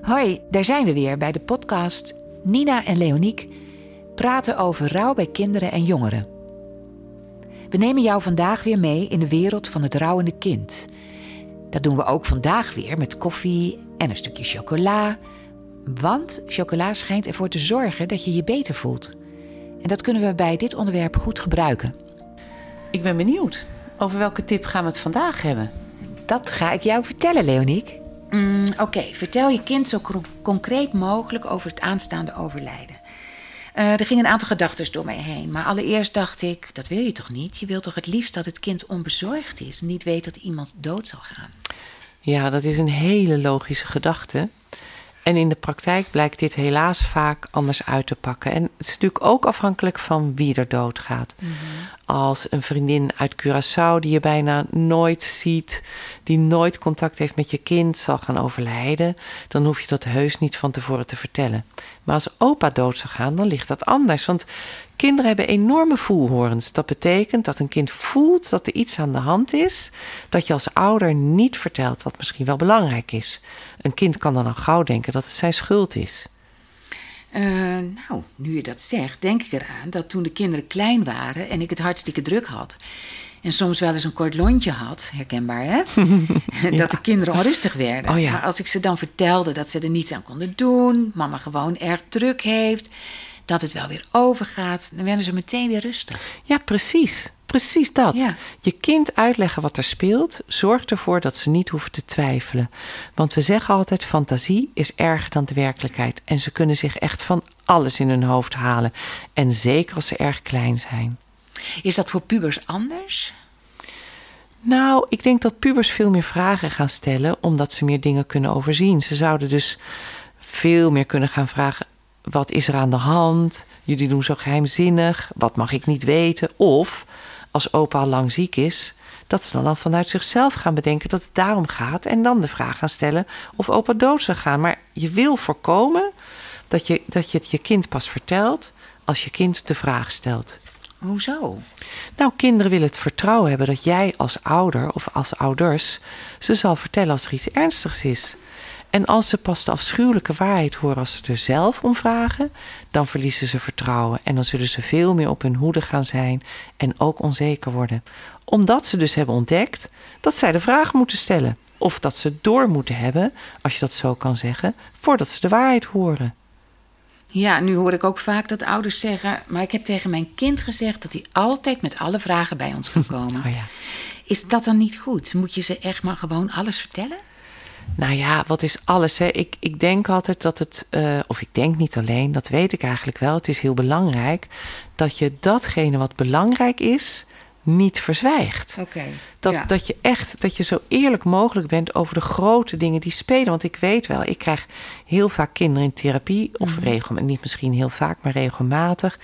Hoi, daar zijn we weer bij de podcast Nina en Leoniek praten over rouw bij kinderen en jongeren. We nemen jou vandaag weer mee in de wereld van het rouwende kind. Dat doen we ook vandaag weer met koffie en een stukje chocola. Want chocola schijnt ervoor te zorgen dat je je beter voelt. En dat kunnen we bij dit onderwerp goed gebruiken. Ik ben benieuwd. Over welke tip gaan we het vandaag hebben? Dat ga ik jou vertellen, Leoniek. Mm, Oké, vertel je kind zo concreet mogelijk over het aanstaande overlijden. Eh, er gingen een aantal gedachten door mij heen. Maar allereerst dacht ik, dat wil je toch niet? Je wilt toch het liefst dat het kind onbezorgd is... en niet weet dat iemand dood zal gaan? Ja, dat is een hele logische gedachte. En in de praktijk blijkt dit helaas vaak anders uit te pakken. En het is natuurlijk ook afhankelijk van wie er doodgaat. Als een vriendin uit Curaçao die je bijna nooit ziet, die nooit contact heeft met je kind, zal gaan overlijden, dan hoef je dat heus niet van tevoren te vertellen. Maar als opa dood zou gaan, dan ligt dat anders. Want kinderen hebben enorme voelhorens. Dat betekent dat een kind voelt dat er iets aan de hand is, dat je als ouder niet vertelt, wat misschien wel belangrijk is. Een kind kan dan al gauw denken dat het zijn schuld is. Eh, nou, nu je dat zegt, denk ik eraan dat toen de kinderen klein waren... en ik het hartstikke druk had... en soms wel eens een kort lontje had, herkenbaar hè? dat de kinderen onrustig werden. Oh ja. Maar als ik ze dan vertelde dat ze er niets aan konden doen... mama gewoon erg druk heeft... dat het wel weer overgaat... dan werden ze meteen weer rustig. Ja, precies. Precies dat. Ja. Je kind uitleggen wat er speelt, zorgt ervoor dat ze niet hoeven te twijfelen. Want we zeggen altijd: fantasie is erger dan de werkelijkheid. En ze kunnen zich echt van alles in hun hoofd halen. En zeker als ze erg klein zijn. Is dat voor pubers anders? Nou, ik denk dat pubers veel meer vragen gaan stellen, omdat ze meer dingen kunnen overzien. Ze zouden dus veel meer kunnen gaan vragen: wat is er aan de hand? Jullie doen zo geheimzinnig. Wat mag ik niet weten? Of als opa al lang ziek is, dat ze dan al vanuit zichzelf gaan bedenken dat het daarom gaat. En dan de vraag gaan stellen of opa dood zou gaan. Maar je wil voorkomen dat je, dat je het je kind pas vertelt als je kind de vraag stelt. Hoezo? Nou, kinderen willen het vertrouwen hebben dat jij als ouder of als ouders ze zal vertellen als er iets ernstigs is. En als ze pas de afschuwelijke waarheid horen als ze er zelf om vragen, dan verliezen ze vertrouwen en dan zullen ze veel meer op hun hoede gaan zijn en ook onzeker worden. Omdat ze dus hebben ontdekt dat zij de vraag moeten stellen. Of dat ze door moeten hebben, als je dat zo kan zeggen, voordat ze de waarheid horen. Ja, nu hoor ik ook vaak dat ouders zeggen... maar ik heb tegen mijn kind gezegd dat hij altijd met alle vragen bij ons kan komen. Oh ja. Is dat dan niet goed? Moet je ze echt maar gewoon alles vertellen? Nou ja, wat is alles? Hè? Ik, ik denk altijd dat het, eh, of ik denk niet alleen, dat weet ik eigenlijk wel. Het is heel belangrijk dat je datgene wat belangrijk is, niet verzwijgt. Oké. Dat, ja. dat je echt, dat je zo eerlijk mogelijk bent over de grote dingen die spelen. Want ik weet wel, ik krijg heel vaak kinderen in therapie, of regelmatig, niet misschien heel vaak, maar regelmatig,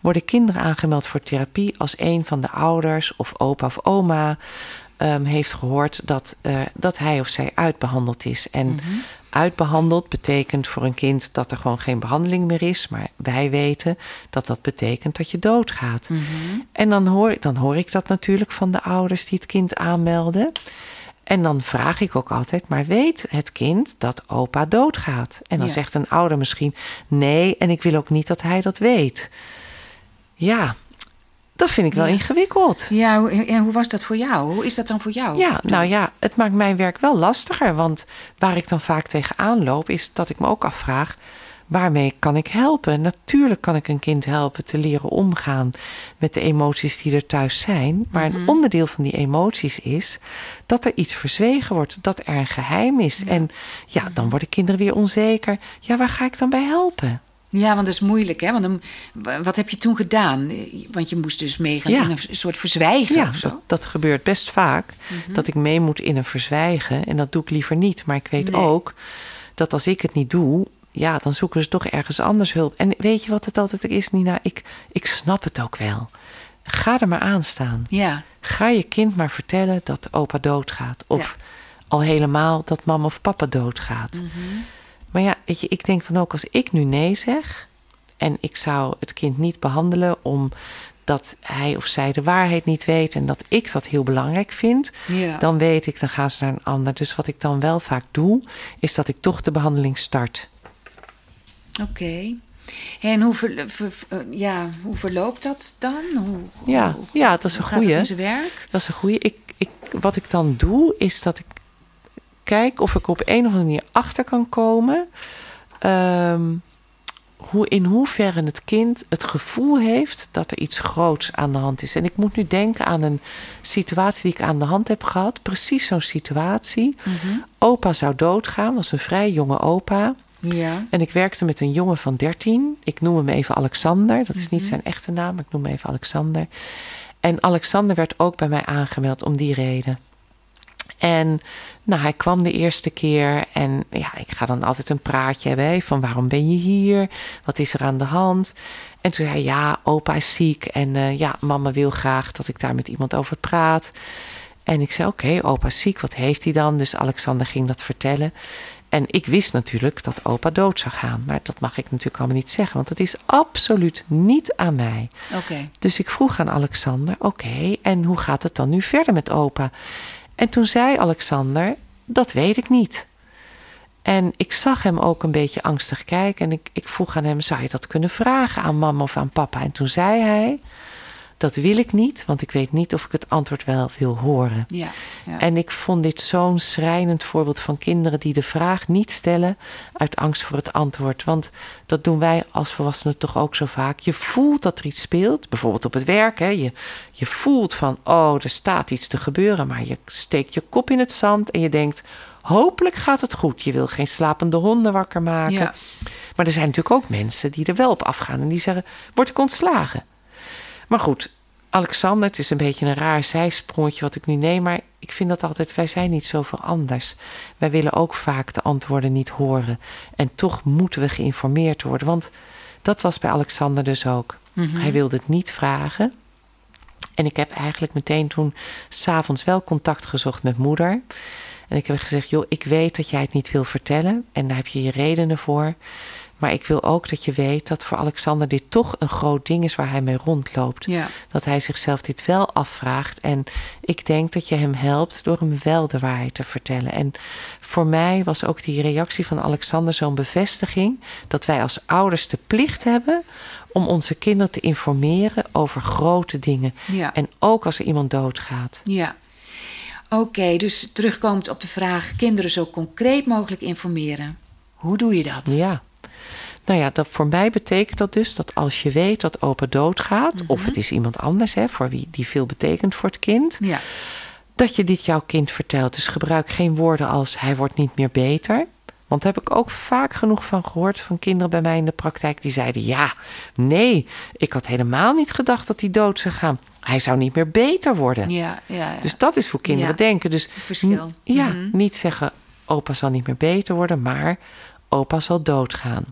worden kinderen aangemeld voor therapie als een van de ouders of opa of oma ehm, heeft gehoord dat, eh, dat hij of zij uitbehandeld is. En uitbehandeld betekent voor een kind dat er gewoon geen behandeling meer is. Maar wij weten dat dat betekent dat je doodgaat. En dan hoor, dan hoor ik dat natuurlijk van de ouders die het kind aanmelden. En dan vraag ik ook altijd, maar weet het kind dat opa doodgaat? En dan Ja. zegt een ouder misschien, nee, en ik wil ook niet dat hij dat weet. Ja, dat vind ik wel Ja. ingewikkeld. Ja, en hoe was dat voor jou? Hoe is dat dan voor jou? Ja, nou ja, het maakt mijn werk wel lastiger. Want waar ik dan vaak tegenaan loop, is dat ik me ook afvraag: waarmee kan ik helpen? Natuurlijk kan ik een kind helpen te leren omgaan met de emoties die er thuis zijn. Maar een onderdeel van die emoties is dat er iets verzwegen wordt, dat er een geheim is. En ja, dan worden kinderen weer onzeker. Ja, waar ga ik dan bij helpen? Ja, want dat is moeilijk, hè? Want dan, wat heb je toen gedaan? Want je moest dus meegaan Ja. in een soort verzwijgen Ja, of zo. dat, dat gebeurt best vaak. Dat ik mee moet in een verzwijgen. En dat doe ik liever niet. Maar ik weet Nee. ook dat als ik het niet doe, ja, dan zoeken ze toch ergens anders hulp. En weet je wat het altijd is, Nina? Ik, ik snap het ook wel. Ga er maar aan staan. Ja, Ga je kind maar vertellen dat opa doodgaat. Of al helemaal dat mama of papa doodgaat. Maar ja, weet je, ik denk dan ook als ik nu nee zeg. en ik zou het kind niet behandelen om dat hij of zij de waarheid niet weet en dat ik dat heel belangrijk vind, Ja. dan weet ik, dan gaan ze naar een ander. Dus wat ik dan wel vaak doe, is dat ik toch de behandeling start. Oké. En hoe, ver- ver- eh, ja, hoe verloopt dat dan? Hoe, Ja, hoe- ja, dat is een zijn werk? Dat is een goede. Ik, ik, wat ik dan doe, is dat ik kijk of ik op een of andere manier achter kan komen. ehm, hoe, in hoeverre het kind het gevoel heeft dat er iets groots aan de hand is. En ik moet nu denken aan een situatie die ik aan de hand heb gehad. Precies zo'n situatie. Mhm. Opa zou doodgaan, was een vrij jonge opa. Ja. En ik werkte met een jongen van 13. Ik noem hem even Alexander. Dat is niet Mhm. zijn echte naam, maar ik noem hem even Alexander. En Alexander werd ook bij mij aangemeld om die reden. En nou, hij kwam de eerste keer en ja, ik ga dan altijd een praatje hebben hè, van waarom ben je hier? Wat is er aan de hand? En toen zei hij, ja, opa is ziek en eh, ja, mama wil graag dat ik daar met iemand over praat. En ik zei, oké, opa is ziek, wat heeft hij dan? Dus Alexander ging dat vertellen. En ik wist natuurlijk dat opa dood zou gaan. Maar dat mag ik natuurlijk allemaal niet zeggen, want het is absoluut niet aan mij. Oké. Dus ik vroeg aan Alexander: Oké, en hoe gaat het dan nu verder met opa? En toen zei Alexander: Dat weet ik niet. En ik zag hem ook een beetje angstig kijken. En ik, ik vroeg aan hem: Zou je dat kunnen vragen aan mama of aan papa? En toen zei hij: Dat wil ik niet, want ik weet niet of ik het antwoord wel wil horen. Ja. ja. En ik vond dit zo'n schrijnend voorbeeld van kinderen die de vraag niet stellen uit angst voor het antwoord. Want dat doen wij als volwassenen toch ook zo vaak. Je voelt dat er iets speelt, bijvoorbeeld op het werk. Hè. Je, je voelt van, oh, er staat iets te gebeuren, maar je steekt je kop in het zand en je denkt, hopelijk gaat het goed. Je wil geen slapende honden wakker maken. Ja. Maar er zijn natuurlijk ook mensen die er wel op afgaan en die zeggen: Word ik ontslagen? Maar goed, Alexander, het is een beetje een raar zijsprongetje wat ik nu neem, maar ik vind dat altijd: wij zijn niet zoveel anders. Wij willen ook vaak de antwoorden niet horen. En toch moeten we geïnformeerd worden. Want dat was bij Alexander dus ook. Mhm. Hij wilde het niet vragen. En ik heb eigenlijk meteen toen s'avonds wel contact gezocht met moeder. En ik heb gezegd, joh, ik weet dat jij het niet wil vertellen. En daar heb je je redenen voor. Maar ik wil ook dat je weet dat voor Alexander dit toch een groot ding is waar hij mee rondloopt. Ja. Dat hij zichzelf dit wel afvraagt. En ik denk dat je hem helpt door hem wel de waarheid te vertellen. En voor mij was ook die reactie van Alexander zo'n bevestiging dat wij als ouders de plicht hebben om onze kinderen te informeren over grote dingen. Ja. En ook als er iemand doodgaat. Ja. Oké, dus terugkomend op de vraag: kinderen zo concreet mogelijk informeren. Hoe doe je dat? Ja. Nou ja, dat voor mij betekent dat dus dat als je weet dat opa doodgaat, of het is iemand anders hè, voor wie die veel betekent voor het kind, Ja. dat je dit jouw kind vertelt. Dus gebruik geen woorden als hij wordt niet meer beter. Want daar heb ik ook vaak genoeg van gehoord van kinderen bij mij in de praktijk die zeiden: Ja, nee, ik had helemaal niet gedacht dat hij dood zou gaan. Hij zou niet meer beter worden. Ja, ja, ja. Dus dat is hoe kinderen denken. Dus verschil. ja, Mhm. niet zeggen: opa zal niet meer beter worden, maar opa zal doodgaan.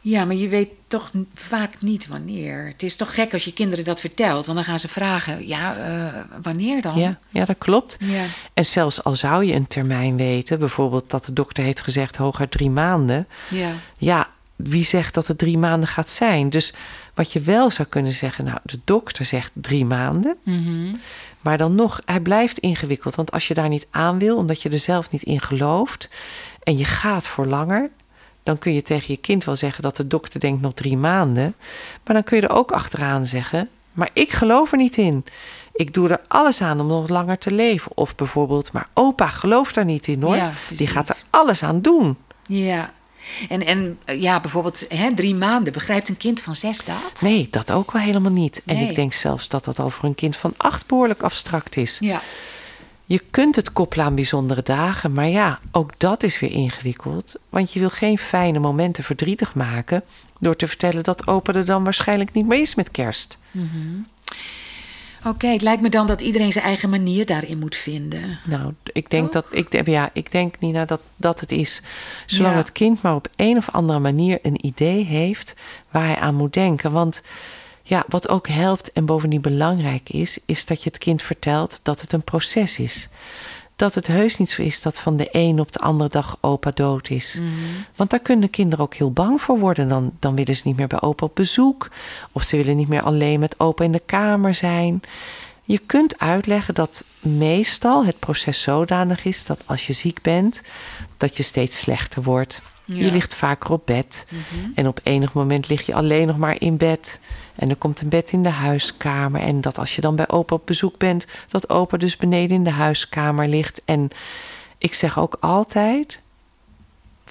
Ja, maar je weet toch vaak niet wanneer. Het is toch gek als je kinderen dat vertelt, want dan gaan ze vragen: ja, eh, wanneer dan? Ja, ja, dat klopt. Ja. En zelfs al zou je een termijn weten, bijvoorbeeld dat de dokter heeft gezegd hooguit drie maanden. Ja. Ja, wie zegt dat het drie maanden gaat zijn? Dus wat je wel zou kunnen zeggen, nou, de dokter zegt drie maanden. Mhm. Maar dan nog, hij blijft ingewikkeld. Want als je daar niet aan wil, omdat je er zelf niet in gelooft. En je gaat voor langer. dan kun je tegen je kind wel zeggen dat de dokter denkt nog drie maanden. Maar dan kun je er ook achteraan zeggen. maar ik geloof er niet in. Ik doe er alles aan om nog langer te leven. Of bijvoorbeeld, maar opa gelooft daar niet in hoor. Ja, Die gaat er alles aan doen. Ja. En, en eh, ja, bijvoorbeeld hè, drie maanden. Begrijpt een kind van zes dat? Nee, dat ook wel helemaal niet. En Nee. ik denk zelfs dat dat al voor een kind van acht behoorlijk abstract is. Ja. Je kunt het koppelen aan bijzondere dagen, maar ja, ook dat is weer ingewikkeld. Want je wil geen fijne momenten verdrietig maken door te vertellen dat opa er dan waarschijnlijk niet meer is met kerst. Oké, het lijkt me dan dat iedereen zijn eigen manier daarin moet vinden. Nou, ik denk Toch? dat ik ja, ik denk Nina dat dat het is. Zolang Ja. het kind maar op een of andere manier een idee heeft waar hij aan moet denken. Want ja, wat ook helpt en bovendien belangrijk is, is dat je het kind vertelt dat het een proces is. dat het heus niet zo is dat van de een op de andere dag opa dood is. Mhm. Want daar kunnen kinderen ook heel bang voor worden. Dan, dan willen ze niet meer bij opa op bezoek. Of ze willen niet meer alleen met opa in de kamer zijn. Je kunt uitleggen dat meestal het proces zodanig is dat als je ziek bent, dat je steeds slechter wordt. Je ligt vaker op bed. Mhm. En op enig moment lig je alleen nog maar in bed. En er komt een bed in de huiskamer. En dat als je dan bij opa op bezoek bent, dat opa dus beneden in de huiskamer ligt. En ik zeg ook altijd: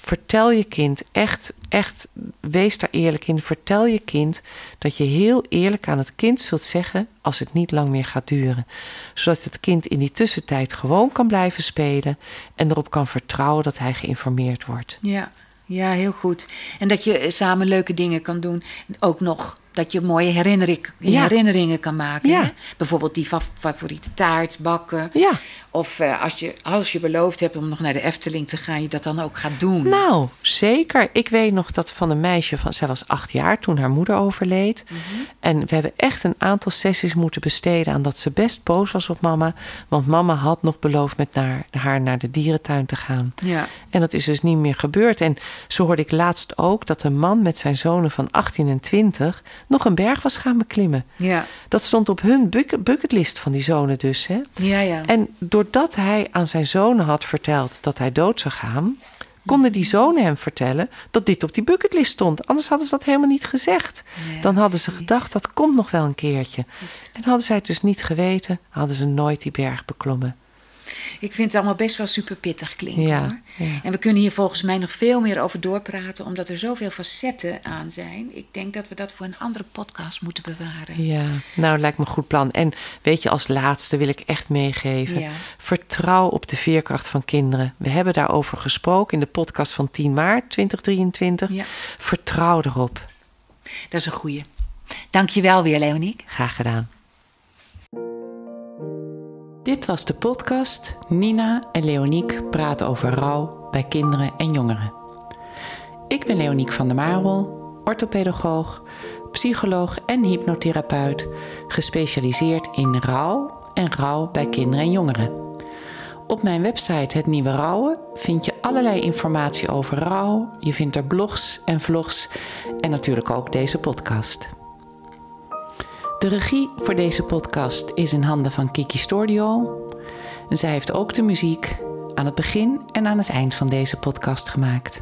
vertel je kind echt, echt, wees daar eerlijk in. Vertel je kind dat je heel eerlijk aan het kind zult zeggen als het niet lang meer gaat duren. Zodat het kind in die tussentijd gewoon kan blijven spelen en erop kan vertrouwen dat hij geïnformeerd wordt. Ja. ja, heel goed. En dat je samen leuke dingen kan doen. Ook nog dat je mooie herinnering, Ja. herinneringen kan maken. Ja. Hè? Bijvoorbeeld die fa- favoriete taart bakken. Ja. Of eh, als, je, als je beloofd hebt om nog naar de Efteling te gaan, je dat dan ook gaat doen. Nou, zeker. Ik weet nog dat van een meisje van, zij was acht jaar toen haar moeder overleed. En we hebben echt een aantal sessies moeten besteden aan dat ze best boos was op mama. Want mama had nog beloofd met naar, haar naar de dierentuin te gaan. Ja. En dat is dus niet meer gebeurd. En zo hoorde ik laatst ook dat een man met zijn zonen van 18 en 20 nog een berg was gaan beklimmen. Ja. Dat stond op hun bucket- bucketlist van die zonen dus. Hè? Ja, ja. En doordat hij aan zijn zonen had verteld dat hij dood zou gaan, konden die zonen hem vertellen dat dit op die bucketlist stond. Anders hadden ze dat helemaal niet gezegd. Ja, Dan hadden ze gedacht dat komt nog wel een keertje. En hadden zij het dus niet geweten, hadden ze nooit die berg beklommen. Ik vind het allemaal best wel super pittig klinken Ja, hoor. ja. En we kunnen hier volgens mij nog veel meer over doorpraten, omdat er zoveel facetten aan zijn. Ik denk dat we dat voor een andere podcast moeten bewaren. Ja, nou lijkt me een goed plan. En weet je, als laatste wil ik echt meegeven. Ja. Vertrouw op de veerkracht van kinderen. We hebben daarover gesproken in de podcast van 10 maart 2023. Ja. Vertrouw erop. Dat is een goeie. Dank je wel weer, Leoniek. Graag gedaan. Dit was de podcast Nina en Leoniek praten over rouw bij kinderen en jongeren. Ik ben Leoniek van der Marel, orthopedagoog, psycholoog en hypnotherapeut, gespecialiseerd in rouw en rouw bij kinderen en jongeren. Op mijn website Het Nieuwe Rouwen vind je allerlei informatie over rouw. Je vindt er blogs en vlogs en natuurlijk ook deze podcast. De regie voor deze podcast is in handen van Kiki Stordio. Zij heeft ook de muziek aan het begin en aan het eind van deze podcast gemaakt.